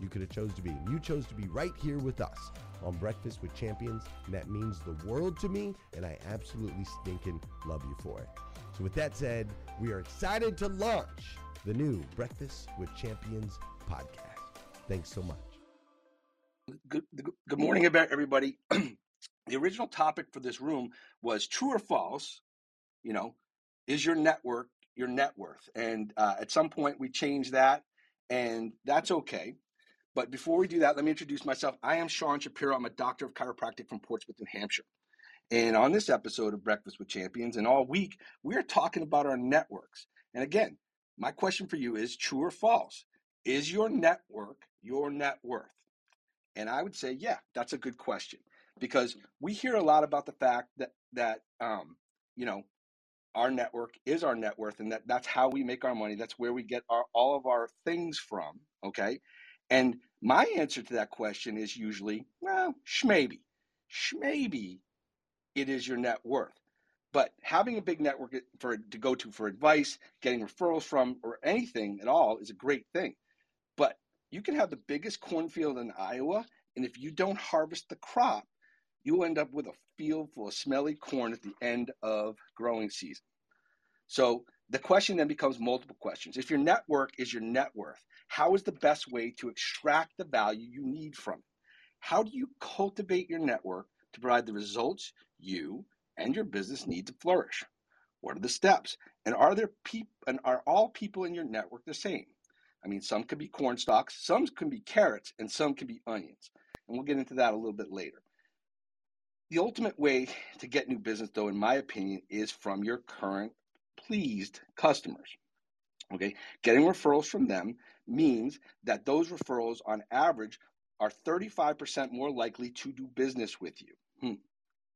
you could have chose to be, and you chose to be right here with us on Breakfast with Champions, and that means the world to me, and I absolutely stinking love you for it. So, with that said, we are excited to launch the new Breakfast with Champions podcast. Thanks so much. Good, good morning, everybody. the original topic for this room was true or false. You know, is your network your net worth? And uh, at some point, we changed that, and that's okay. But before we do that, let me introduce myself. I am Sean Shapiro. I'm a doctor of chiropractic from Portsmouth, New Hampshire. And on this episode of Breakfast with Champions and all week, we are talking about our networks. And again, my question for you is true or false? Is your network your net worth? And I would say, yeah, that's a good question because we hear a lot about the fact that that um, you know our network is our net worth and that that's how we make our money. That's where we get our, all of our things from. Okay, and my answer to that question is usually, well, shmaybe. Shmaybe it is your net worth. But having a big network for to go to for advice, getting referrals from, or anything at all is a great thing. But you can have the biggest cornfield in Iowa, and if you don't harvest the crop, you'll end up with a field full of smelly corn at the end of growing season. So the question then becomes multiple questions. If your network is your net worth, how is the best way to extract the value you need from it? How do you cultivate your network to provide the results you and your business need to flourish? What are the steps? And are there people and are all people in your network the same? I mean, some could be corn stalks, some can be carrots, and some can be onions. And we'll get into that a little bit later. The ultimate way to get new business, though, in my opinion, is from your current pleased customers. Okay, getting referrals from them means that those referrals, on average, are 35% more likely to do business with you. Hmm.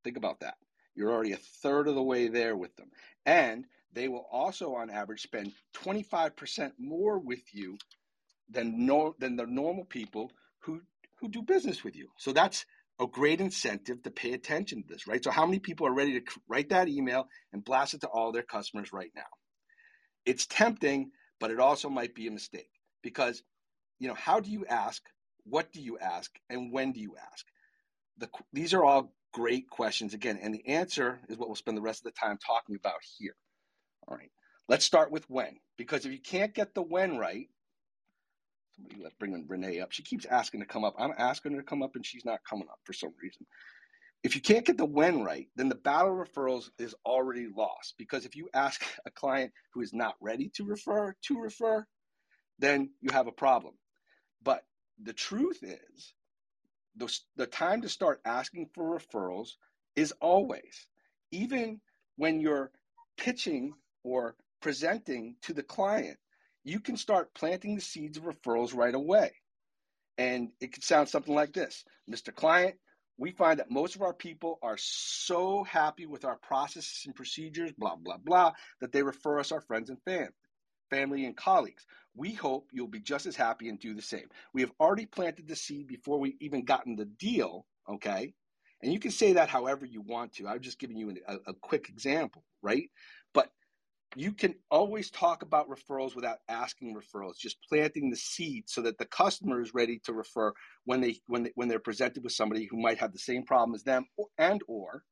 Think about that. You're already a third of the way there with them. And they will also, on average, spend 25% more with you than, no, than the normal people who, who do business with you. So that's a great incentive to pay attention to this, right? So, how many people are ready to write that email and blast it to all their customers right now? It's tempting, but it also might be a mistake because, you know, how do you ask? What do you ask? And when do you ask? The, these are all great questions again, and the answer is what we'll spend the rest of the time talking about here. All right, let's start with when, because if you can't get the when right, Somebody let bring Renee up. She keeps asking to come up. I'm asking her to come up, and she's not coming up for some reason. If you can't get the when right, then the battle referrals is already lost. Because if you ask a client who is not ready to refer to refer, then you have a problem. But the truth is, the, the time to start asking for referrals is always, even when you're pitching or presenting to the client you can start planting the seeds of referrals right away. And it could sound something like this Mr. Client, we find that most of our people are so happy with our processes and procedures, blah, blah, blah, that they refer us our friends and family, family and colleagues. We hope you'll be just as happy and do the same. We have already planted the seed before we even gotten the deal, okay? And you can say that however you want to. I'm just giving you a, a quick example, right? You can always talk about referrals without asking referrals just planting the seed so that the customer is ready to refer when they when they, when they're presented with somebody who might have the same problem as them and or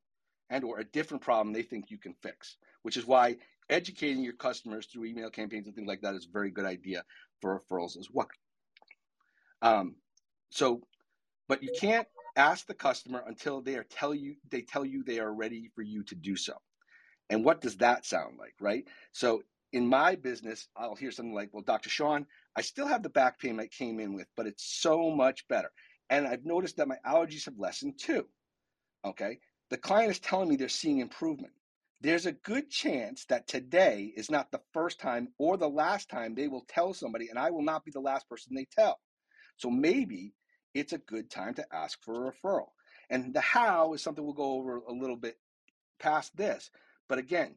and or a different problem they think you can fix which is why educating your customers through email campaigns and things like that is a very good idea for referrals as well. Um, so but you can't ask the customer until they are tell you they tell you they are ready for you to do so and what does that sound like, right? So in my business, I'll hear something like, well, Dr. Sean, I still have the back pain I came in with, but it's so much better. And I've noticed that my allergies have lessened too. Okay. The client is telling me they're seeing improvement. There's a good chance that today is not the first time or the last time they will tell somebody, and I will not be the last person they tell. So maybe it's a good time to ask for a referral. And the how is something we'll go over a little bit past this. But again,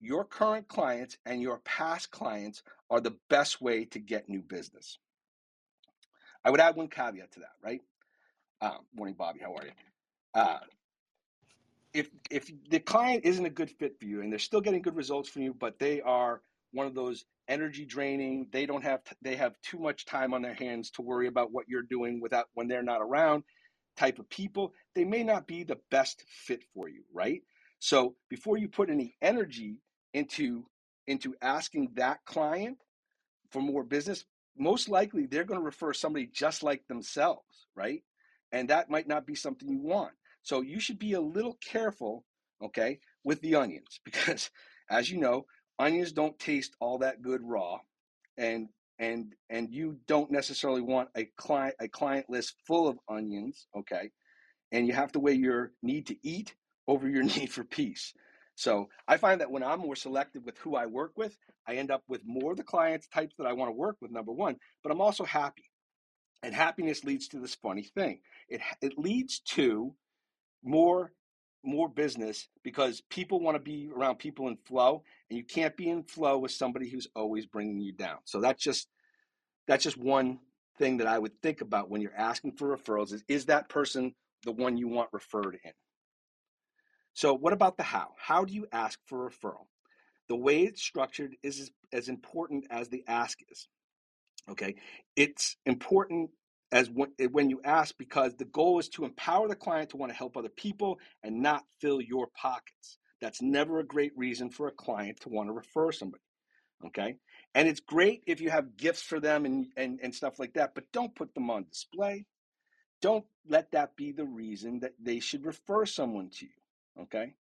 your current clients and your past clients are the best way to get new business. I would add one caveat to that, right? Uh, morning, Bobby. How are you? Uh, if if the client isn't a good fit for you and they're still getting good results from you, but they are one of those energy draining, they don't have t- they have too much time on their hands to worry about what you're doing without when they're not around type of people, they may not be the best fit for you, right? So before you put any energy into into asking that client for more business, most likely they're going to refer somebody just like themselves, right? And that might not be something you want. So you should be a little careful, okay, with the onions because as you know, onions don't taste all that good raw and and and you don't necessarily want a client a client list full of onions, okay? And you have to weigh your need to eat over your need for peace. So I find that when I'm more selective with who I work with, I end up with more of the clients types that I want to work with, number one, but I'm also happy. And happiness leads to this funny thing. It, it leads to more more business because people want to be around people in flow and you can't be in flow with somebody who's always bringing you down so that's just that's just one thing that i would think about when you're asking for referrals is is that person the one you want referred in so, what about the how? How do you ask for referral? The way it's structured is as, important as the ask is. Okay, it's important as when, eh, when you ask because the goal is to empower the client to want to help other people and not fill your pockets. That's never a great reason for a client to want to refer somebody. Okay. And it's great if you have gifts for them and, and, and stuff like that, but don't put them on display. Don't let that be the reason that they should refer someone to you. Okay.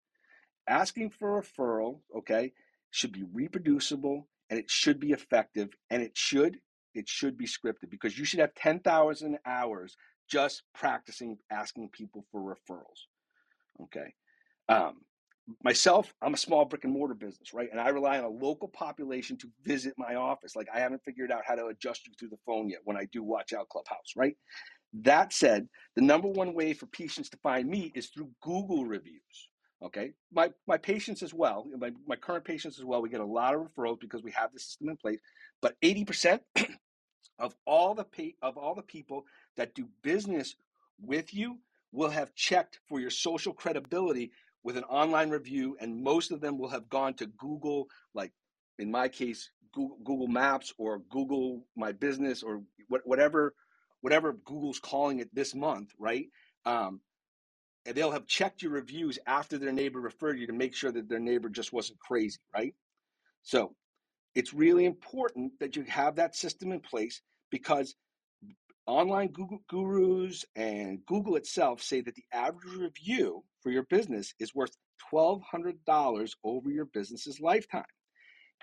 Asking for a referral, okay, should be reproducible and it should be effective and it should it should be scripted because you should have 10,000 hours just practicing asking people for referrals. Okay. Um, myself, I'm a small brick and mortar business, right? And I rely on a local population to visit my office. Like I haven't figured out how to adjust you through the phone yet when I do watch out Clubhouse, right? That said, the number one way for patients to find me is through Google reviews. Okay. My my patients as well, my, my current patients as well, we get a lot of referrals because we have the system in place. But 80% of all the pay, of all the people that do business with you will have checked for your social credibility with an online review, and most of them will have gone to Google, like in my case, Google, Google Maps or Google My Business or whatever whatever Google's calling it this month, right? Um, and they'll have checked your reviews after their neighbor referred you to make sure that their neighbor just wasn't crazy, right? So it's really important that you have that system in place because online Google gurus and Google itself say that the average review for your business is worth $1,200 over your business's lifetime.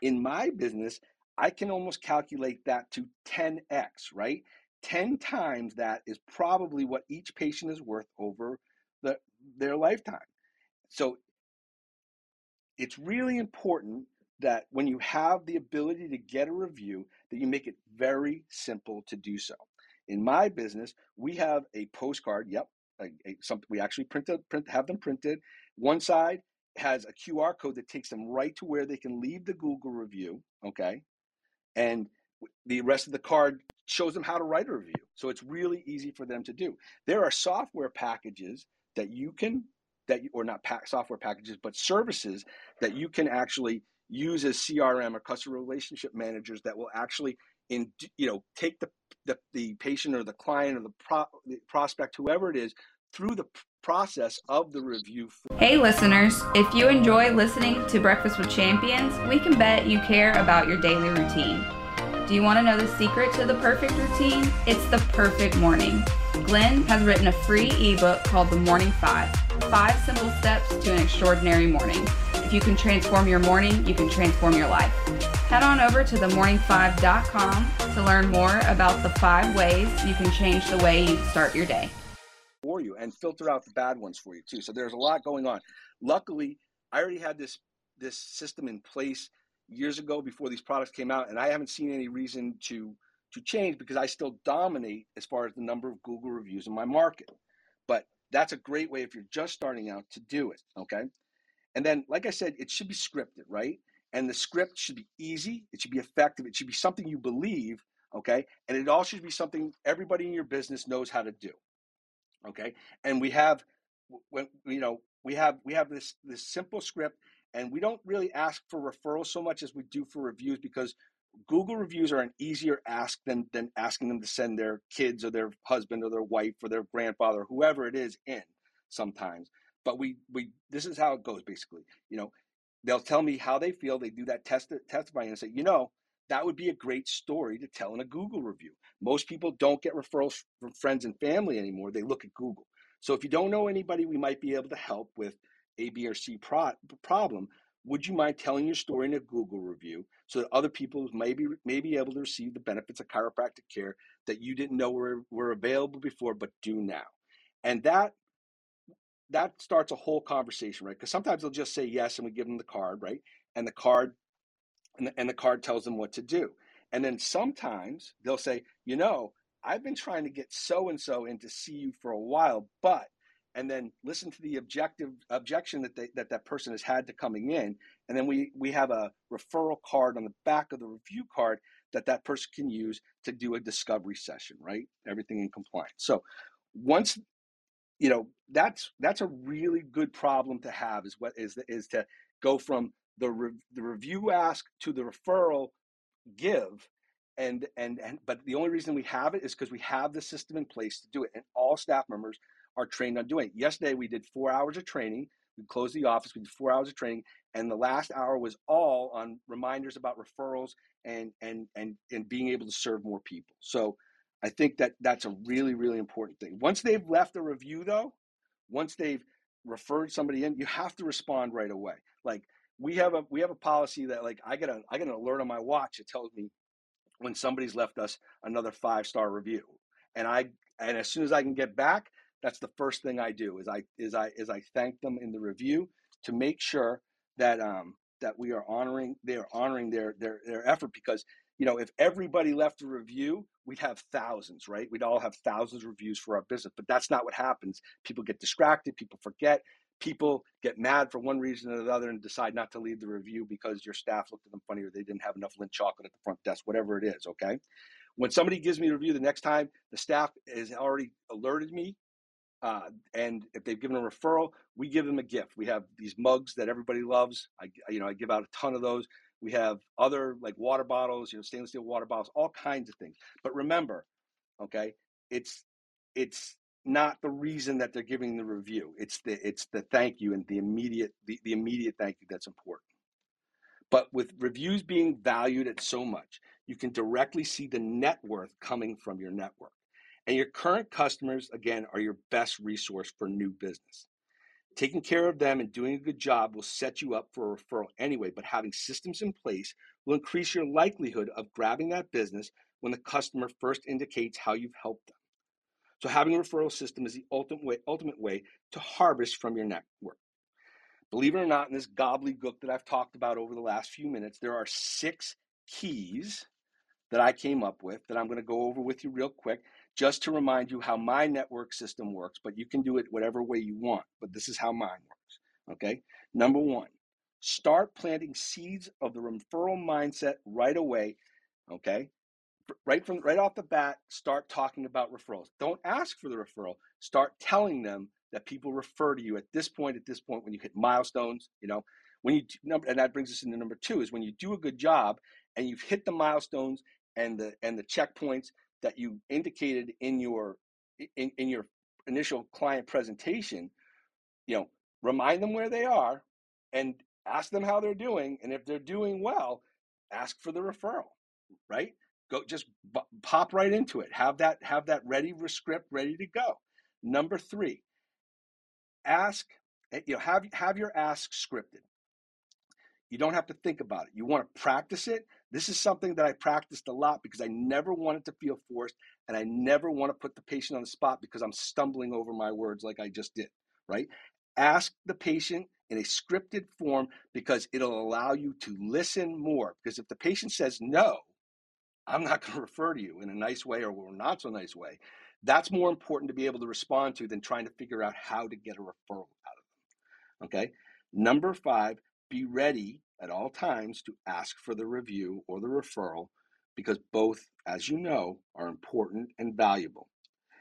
In my business, I can almost calculate that to 10x, right? 10 times that is probably what each patient is worth over the, their lifetime. So it's really important that when you have the ability to get a review, that you make it very simple to do so. In my business, we have a postcard. Yep, a, a, something we actually print, print have them printed. One side has a QR code that takes them right to where they can leave the Google review. Okay, and the rest of the card shows them how to write a review. So it's really easy for them to do. There are software packages that you can that you, or not pack, software packages, but services that you can actually use as CRM or customer relationship managers that will actually in you know take the the, the patient or the client or the, pro, the prospect whoever it is through the process of the review. Hey listeners, if you enjoy listening to Breakfast with Champions, we can bet you care about your daily routine. Do you want to know the secret to the perfect routine? It's the perfect morning. Glenn has written a free ebook called The Morning Five Five Simple Steps to an Extraordinary Morning. If you can transform your morning, you can transform your life. Head on over to themorning5.com to learn more about the five ways you can change the way you start your day. For you and filter out the bad ones for you too. So there's a lot going on. Luckily, I already had this this system in place years ago before these products came out, and I haven't seen any reason to to change because I still dominate as far as the number of Google reviews in my market. But that's a great way if you're just starting out to do it. Okay. And then, like I said, it should be scripted, right? And the script should be easy, it should be effective, it should be something you believe, okay? And it all should be something everybody in your business knows how to do. Okay? And we have when you know, we have we have this this simple script and we don't really ask for referrals so much as we do for reviews because Google reviews are an easier ask than than asking them to send their kids or their husband or their wife or their grandfather, whoever it is, in sometimes. But we we this is how it goes basically. You know, they'll tell me how they feel. They do that test testifying and say, you know, that would be a great story to tell in a Google review. Most people don't get referrals from friends and family anymore. They look at Google. So if you don't know anybody, we might be able to help with A, B, or C pro- problem. Would you mind telling your story in a Google review so that other people may be, may be able to receive the benefits of chiropractic care that you didn't know were, were available before but do now? And that that starts a whole conversation, right? Because sometimes they'll just say yes, and we give them the card, right? And the card, and the, and the card tells them what to do. And then sometimes they'll say, you know, I've been trying to get so and so in to see you for a while, but and then listen to the objective objection that they, that that person has had to coming in, and then we we have a referral card on the back of the review card that that person can use to do a discovery session, right? Everything in compliance. So once you know that's that's a really good problem to have is what is is to go from the re, the review ask to the referral give and and and but the only reason we have it is because we have the system in place to do it and all staff members are trained on doing yesterday we did four hours of training We closed the office. We did four hours of training, and the last hour was all on reminders about referrals and and and and being able to serve more people. So I think that that's a really really important thing. Once they've left a review, though, once they've referred somebody in, you have to respond right away. Like we have a we have a policy that like I get a I get an alert on my watch. It tells me when somebody's left us another five star review, and I and as soon as I can get back, that's the first thing I do is I is I is I thank them in the review to make sure that um that we are honoring they are honoring their their their effort because you know if everybody left a review we'd have thousands right? We'd all have thousands of reviews for our business but that's not what happens. People get distracted people forget people get mad for one reason or the other and decide not to leave the review because your staff looked at them funny or they didn't have enough Lindt chocolate at the front desk whatever it is okay? When somebody gives me a review the next time the staff has already alerted me uh, and if they've given a referral, we give them a gift. We have these mugs that everybody loves. I, you know, I give out a ton of those. We have other like water bottles, you know, stainless steel water bottles, all kinds of things. But remember, okay, it's it's not the reason that they're giving the review. It's the it's the thank you and the immediate the, the immediate thank you that's important. But with reviews being valued at so much, you can directly see the net worth coming from your network. And your current customers, again, are your best resource for new business. Taking care of them and doing a good job will set you up for a referral anyway, but having systems in place will increase your likelihood of grabbing that business when the customer first indicates how you've helped them. So having a referral system is the ultimate way, ultimate way to harvest from your network. Believe it or not, in this gobbledygook that I've talked about over the last few minutes, there are six keys that I came up with that I'm going to go over with you real quick just to remind you how my network system works, but you can do it whatever way you want. But this is how mine works. Okay. Number one, start planting seeds of the referral mindset right away. Okay. Right from right off the bat, start talking about referrals. Don't ask for the referral. Start telling them that people refer to you at this point, at this point, when you hit milestones, you know, when you number and that brings us into number two is when you do a good job and you've hit the milestones and the and the checkpoints that you indicated in your in, in your initial client presentation, you know, remind them where they are and ask them how they're doing. And if they're doing well, ask for the referral, right? Go just b- pop right into it. Have that have that ready script ready to go. Number three, ask eh, you know have have your ask scripted. You don't have to think about it. You want to practice it. This is something that I practiced a lot because I never wanted to feel forced and I never want to put the patient on the spot because I'm stumbling over my words like I just did, right? Ask the patient in a scripted form because it'll allow you to listen more. Because if the patient says no, I'm not going to refer to you in a nice way or not so nice way. That's more important to be able to respond to than trying to figure out how to get a referral out of them. Okay. Number five, be ready at all times to ask for the review or the referral because both, as you know, are important and valuable.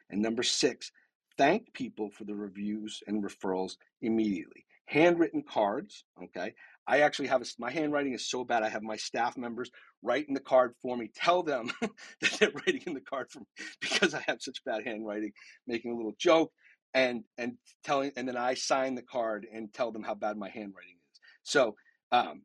And number six, thank people for the reviews and referrals immediately. Handwritten cards, okay? I actually have a, my handwriting is so bad. I have my staff members write in the card for me. Tell them that they're writing in the card for me because I have such bad handwriting, making a little joke and and telling, and then I sign the card and tell them how bad my handwriting is. so, um,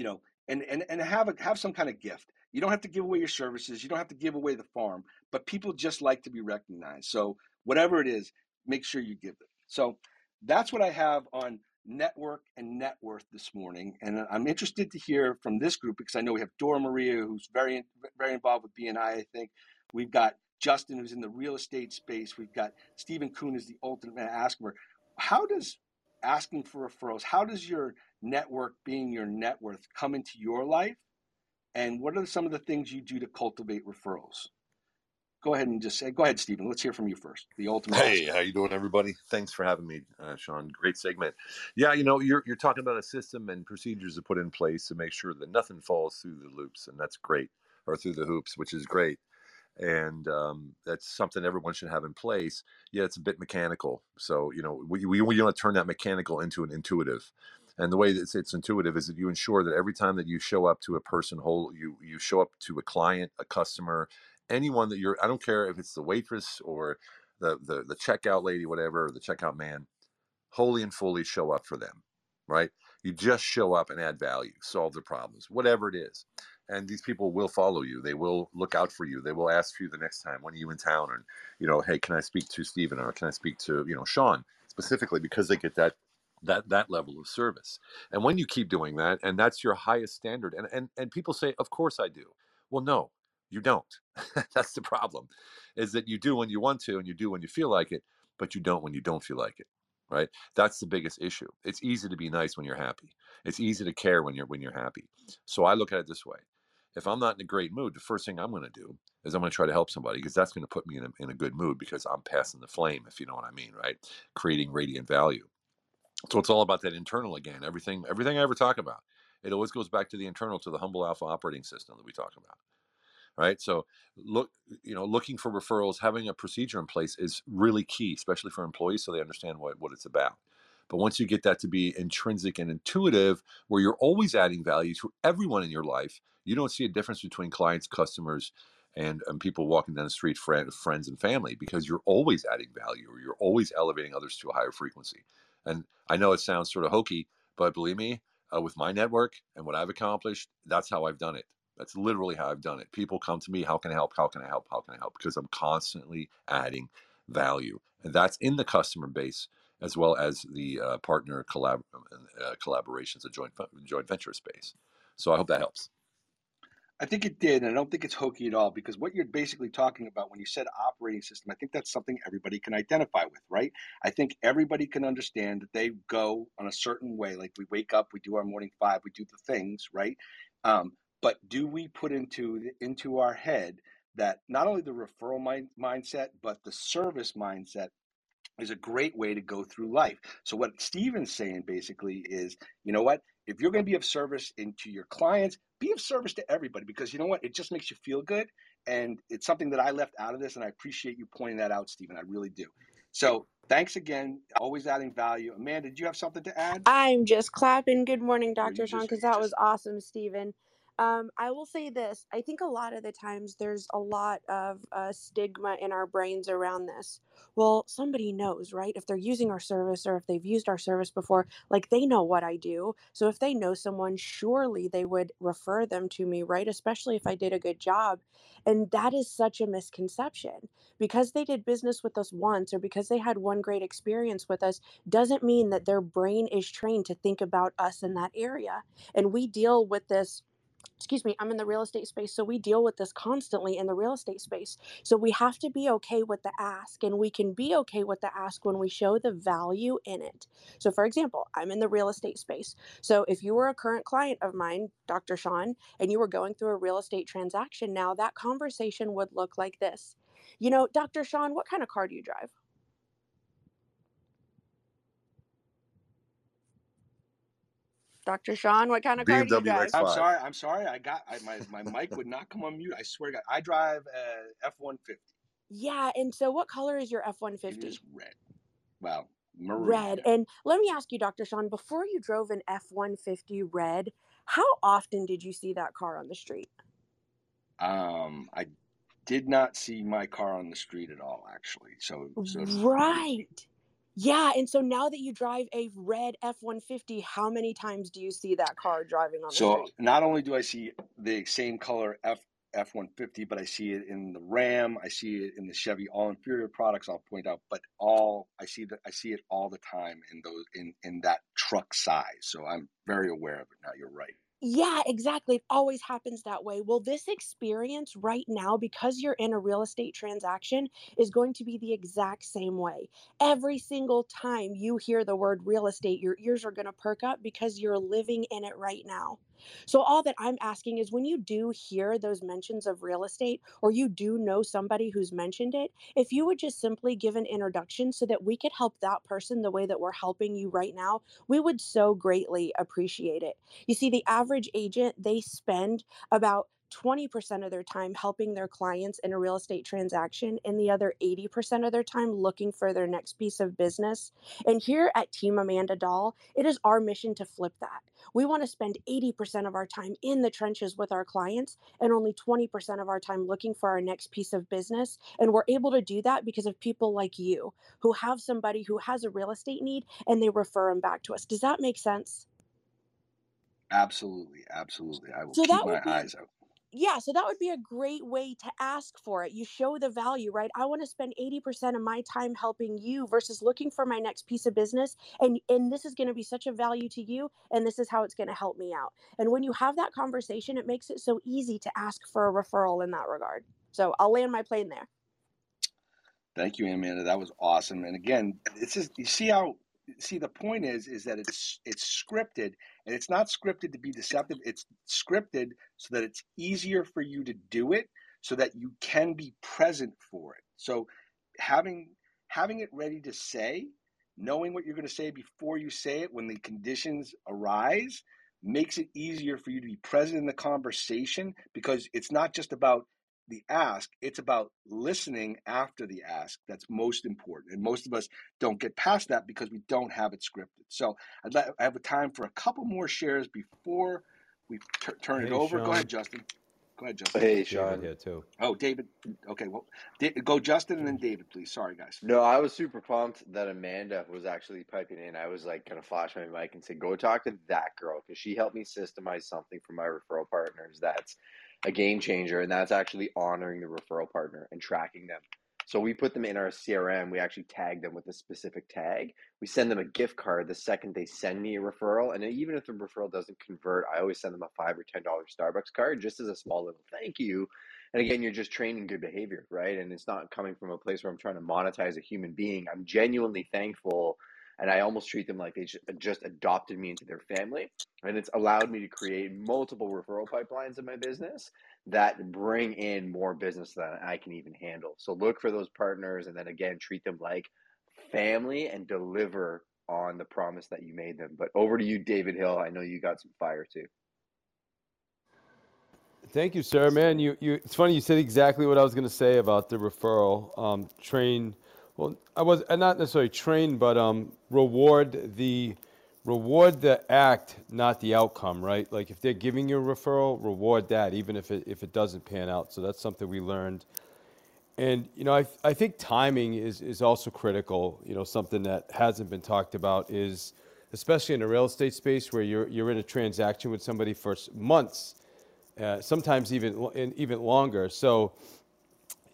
you know, and and and have a have some kind of gift. You don't have to give away your services. You don't have to give away the farm, but people just like to be recognized. So whatever it is, make sure you give it. So that's what I have on network and net worth this morning. And I'm interested to hear from this group because I know we have Dora Maria, who's very, very involved with BNI, I think. We've got Justin, who's in the real estate space. We've got Stephen Kuhn is the ultimate asker. How does asking for referrals, how does your network being your net worth come into your life? And what are some of the things you do to cultivate referrals? Go ahead and just say, go ahead, Stephen. Let's hear from you first. The ultimate. Hey, how you doing, everybody? Thanks for having me, uh, Sean. Great segment. Yeah, you know, you're you're talking about a system and procedures to put in place to make sure that nothing falls through the loops, and that's great, or through the hoops, which is great and um, that's something everyone should have in place. Yeah, it's a bit mechanical, so you know we we, we want to turn that mechanical into an intuitive. And the way that it's, it's intuitive is that you ensure that every time that you show up to a person, whole you you show up to a client, a customer, anyone that you're. I don't care if it's the waitress or the the, the checkout lady, whatever, or the checkout man. wholly and fully show up for them, right? You just show up and add value, solve their problems, whatever it is. And these people will follow you. They will look out for you. They will ask for you the next time when are you in town, and you know, hey, can I speak to Stephen or can I speak to you know Sean specifically because they get that that that level of service. And when you keep doing that, and that's your highest standard, and and and people say, of course I do. Well, no, you don't. that's the problem, is that you do when you want to, and you do when you feel like it, but you don't when you don't feel like it. Right? That's the biggest issue. It's easy to be nice when you're happy. It's easy to care when you're when you're happy. So I look at it this way. If I'm not in a great mood, the first thing I'm going to do is I'm going to try to help somebody because that's going to put me in a, in a good mood because I'm passing the flame, if you know what I mean, right? Creating radiant value. So it's all about that internal again. Everything, everything I ever talk about, it always goes back to the internal, to the humble alpha operating system that we talk about. Right. So look, you know, looking for referrals, having a procedure in place is really key, especially for employees, so they understand what, what it's about. But once you get that to be intrinsic and intuitive, where you're always adding value to everyone in your life, you don't see a difference between clients, customers, and, and people walking down the street, friend, friends and family, because you're always adding value or you're always elevating others to a higher frequency. And I know it sounds sort of hokey, but believe me, uh, with my network and what I've accomplished, that's how I've done it. That's literally how I've done it. People come to me, how can I help? How can I help? How can I help? Because I'm constantly adding value. And that's in the customer base as well as the uh, partner collab- uh, collaborations, a joint, joint venture space. So I hope that helps. I think it did, and I don't think it's hokey at all because what you're basically talking about when you said operating system, I think that's something everybody can identify with, right? I think everybody can understand that they go on a certain way. Like we wake up, we do our morning five, we do the things, right? Um, but do we put into into our head that not only the referral mind, mindset, but the service mindset is a great way to go through life. So what Steven's saying basically is, you know what? If you're going to be of service into your clients, be of service to everybody because you know what? It just makes you feel good. And it's something that I left out of this. And I appreciate you pointing that out, Stephen. I really do. So thanks again. Always adding value. Amanda, did you have something to add? I'm just clapping. Good morning, Dr. Sean, because that was awesome, Stephen. Um, I will say this. I think a lot of the times there's a lot of uh, stigma in our brains around this. Well, somebody knows, right? If they're using our service or if they've used our service before, like they know what I do. So if they know someone, surely they would refer them to me, right? Especially if I did a good job. And that is such a misconception. Because they did business with us once or because they had one great experience with us doesn't mean that their brain is trained to think about us in that area. And we deal with this excuse me, I'm in the real estate space. So we deal with this constantly in the real estate space. So we have to be okay with the ask, and we can be okay with the ask when we show the value in it. So, for example, I'm in the real estate space. So if you were a current client of mine, Dr. Sean, and you were going through a real estate transaction now, that conversation would look like this. You know, Dr. Sean, what kind of car do you drive? Dr. Sean, what kind of car do you BMW drive? I'm sorry. I'm sorry. I got I, my my mic would not come on mute. I swear to God. I drive a F one fifty. Yeah, and so what color is your F one It fifty? is red. Well, maroon. Red. And let me ask you, Dr. Sean, before you drove an F one fifty red, how often did you see that car on the street? Um, I did not see my car on the street at all, actually. So, so Right. Yeah, and so now that you drive a red F one fifty, how many times do you see that car driving on the road? So street? not only do I see the same color F F one fifty, but I see it in the Ram. I see it in the Chevy all inferior products. I'll point out, but all I see that I see it all the time in those in in that truck size. So I'm very aware of it now. You're right. Yeah, exactly. It always happens that way. Well, this experience right now, because you're in a real estate transaction, is going to be the exact same way. Every single time you hear the word real estate, your ears are going to perk up because you're living in it right now. So, all that I'm asking is when you do hear those mentions of real estate, or you do know somebody who's mentioned it, if you would just simply give an introduction so that we could help that person the way that we're helping you right now, we would so greatly appreciate it. You see, the average agent, they spend about 20% of their time helping their clients in a real estate transaction and the other 80% of their time looking for their next piece of business. And here at Team Amanda Doll, it is our mission to flip that. We want to spend 80% of our time in the trenches with our clients and only 20% of our time looking for our next piece of business. And we're able to do that because of people like you who have somebody who has a real estate need and they refer them back to us. Does that make sense? Absolutely, absolutely. I will So keep my be eyes out. Yeah, so that would be a great way to ask for it. You show the value, right? I want to spend 80% of my time helping you versus looking for my next piece of business and and this is going to be such a value to you and this is how it's going to help me out. And when you have that conversation, it makes it so easy to ask for a referral in that regard. So, I'll land my plane there. Thank you, Amanda. That was awesome. And again, it's just you see how see the point is is that it's it's scripted and it's not scripted to be deceptive. It's scripted so that it's easier for you to do it so that you can be present for it. So having having it ready to say, knowing what you're going to say before you say it when the conditions arise makes it easier for you to be present in the conversation because it's not just about the ask, it's about listening after the ask that's most important. And most of us don't get past that because we don't have it scripted. So I'd like, I have a time for a couple more shares before we t- turn it Hey, over. Go ahead, Justin. Go ahead, Justin. Hey, David Sean. here too. Oh, David. Okay, well, Da- go Justin and then David, please. Sorry, guys. No, I was super pumped that Amanda was actually piping in. I was like, kind of flash my mic and say, "Go talk to that girl," because she helped me systemize something for my referral partners. That's a game changer, and that's actually honoring the referral partner and tracking them. So we put them in our CRM. We actually tag them with a specific tag. We send them a gift card the second they send me a referral, and even if the referral doesn't convert, I always send them a five or ten dollar Starbucks card just as a small little thank you. And again, you're just training good behavior, right? And it's not coming from a place where I'm trying to monetize a human being. I'm genuinely thankful, and I almost treat them like they just adopted me into their family. And it's allowed me to create multiple referral pipelines in my business that bring in more business than I can even handle. So look for those partners, and then again, treat them like family and deliver on the promise that you made them. But over to you, David Hill. I know you got some fire too. Thank you, sir. Man, you, you it's funny you said exactly what I was going to say about the referral. Um, train, well, I was uh, not necessarily trained, but um, reward the reward the act, not the outcome, right? Like if they're giving you a referral, reward that, even if it if it doesn't pan out. So that's something we learned. And you know, I, I think timing is is also critical. You know, something that hasn't been talked about is, especially in the real estate space, where you're you're in a transaction with somebody for months, uh, sometimes even and even longer. So,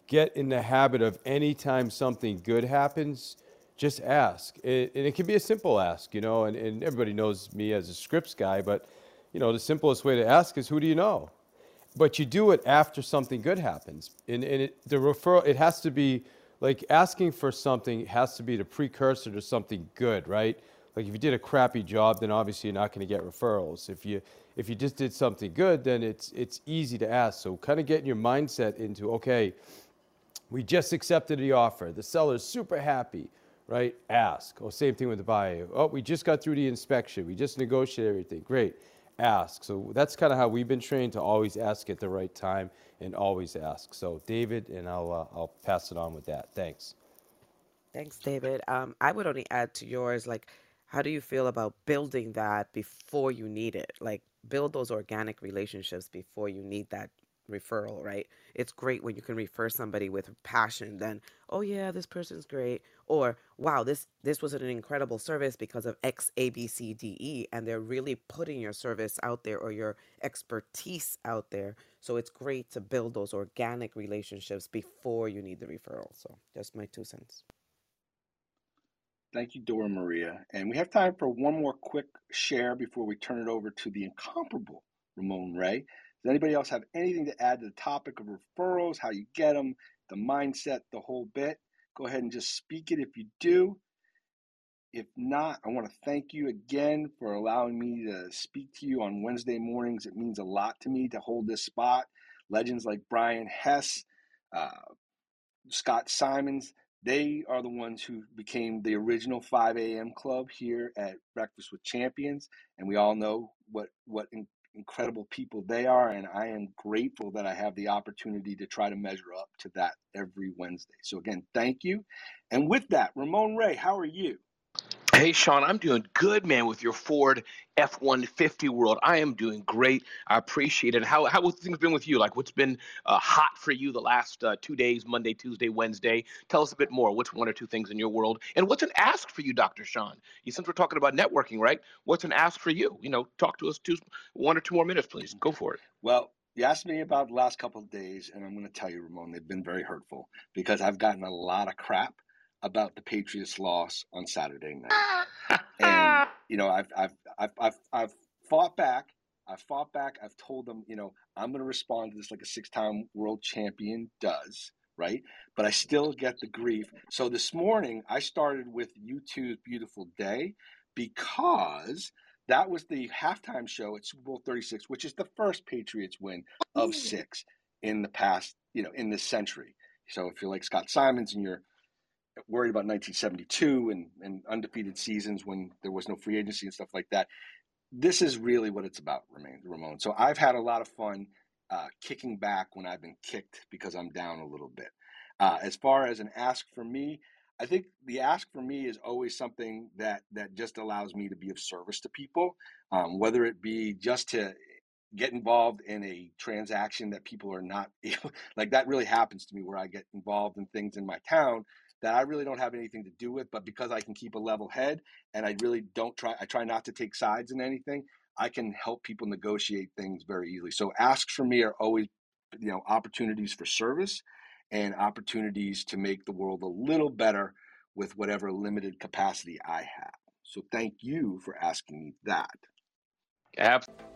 get in the habit of anytime something good happens, just ask. It, and it can be a simple ask, you know. And, and everybody knows me as a scripts guy, but you know, the simplest way to ask is, "Who do you know?" but you do it after something good happens. And, and it, the referral, it has to be like asking for something has to be the precursor to something good, right? Like if you did a crappy job, then obviously you're not going to get referrals. If you if you just did something good, then it's it's easy to ask. So kind of getting your mindset into okay, we just accepted the offer. The seller's super happy, right? Ask. Or same thing with the buyer. Oh, we just got through the inspection. We just negotiated everything. Great. Ask. So that's kind of how we've been trained to always ask at the right time and always ask. So David, and I'll uh, I'll pass it on with that. Thanks. Thanks, David. Um, I would only add to yours, like, how do you feel about building that before you need it? Like, build those organic relationships before you need that referral, right? It's great when you can refer somebody with passion, then, oh yeah, this person's great, or wow, this this was an incredible service because of X, A, B, C, D, E, and they're really putting your service out there or your expertise out there. So it's great to build those organic relationships before you need the referral. So that's my two cents. Thank you, Dora Maria. And we have time for one more quick share before we turn it over to the incomparable Ramon Ray. Does anybody else have anything to add to the topic of referrals, how you get them, the mindset, the whole bit? Go ahead and just speak it if you do. If not, I want to thank you again for allowing me to speak to you on Wednesday mornings. It means a lot to me to hold this spot. Legends like Brian Hess, uh, Scott Simons, they are the ones who became the original 5 a.m. club here at Breakfast with Champions. And we all know what, what in, incredible people they are, and I am grateful that I have the opportunity to try to measure up to that every Wednesday. So again, thank you. And with that, Ramon Ray, how are you? Hey, Sean, I'm doing good, man, with your Ford F 150 world. I am doing great. I appreciate it. How, how have things been with you? Like, what's been uh, hot for you the last uh, two days, Monday, Tuesday, Wednesday? Tell us a bit more. What's one or two things in your world? And what's an ask for you, Dr. Sean? You, since we're talking about networking, right? What's an ask for you? You know, talk to us two, one or two more minutes, please. Go for it. Well, you asked me about the last couple of days, and I'm going to tell you, Ramon, they've been very hurtful because I've gotten a lot of crap about the Patriots' loss on Saturday night. and you know, I've I've I've I've, I've fought back. I've fought back. I've told them, you know, I'm going to respond to this like a six-time world champion does, right? But I still get the grief. So this morning, I started with U2's "Beautiful Day" because that was the halftime show at Super Bowl 36, which is the first Patriots win of six in the past, you know, in this century. So if you're like Scott Simons and you're worried about 1972 and, and undefeated seasons when there was no free agency and stuff like that. This is really what it's about, Ramon. So I've had a lot of fun uh, kicking back when I've been kicked because I'm down a little bit. Uh, as far as an ask for me, I think the ask for me is always something that that just allows me to be of service to people, um, whether it be just to get involved in a transaction that people are not like that really happens to me where I get involved in things in my town that I really don't have anything to do with, but because I can keep a level head and I really don't try, I try not to take sides in anything. I can help people negotiate things very easily. So asks for me are always, you know, opportunities for service and opportunities to make the world a little better with whatever limited capacity I have. So thank you for asking me that. Absolutely.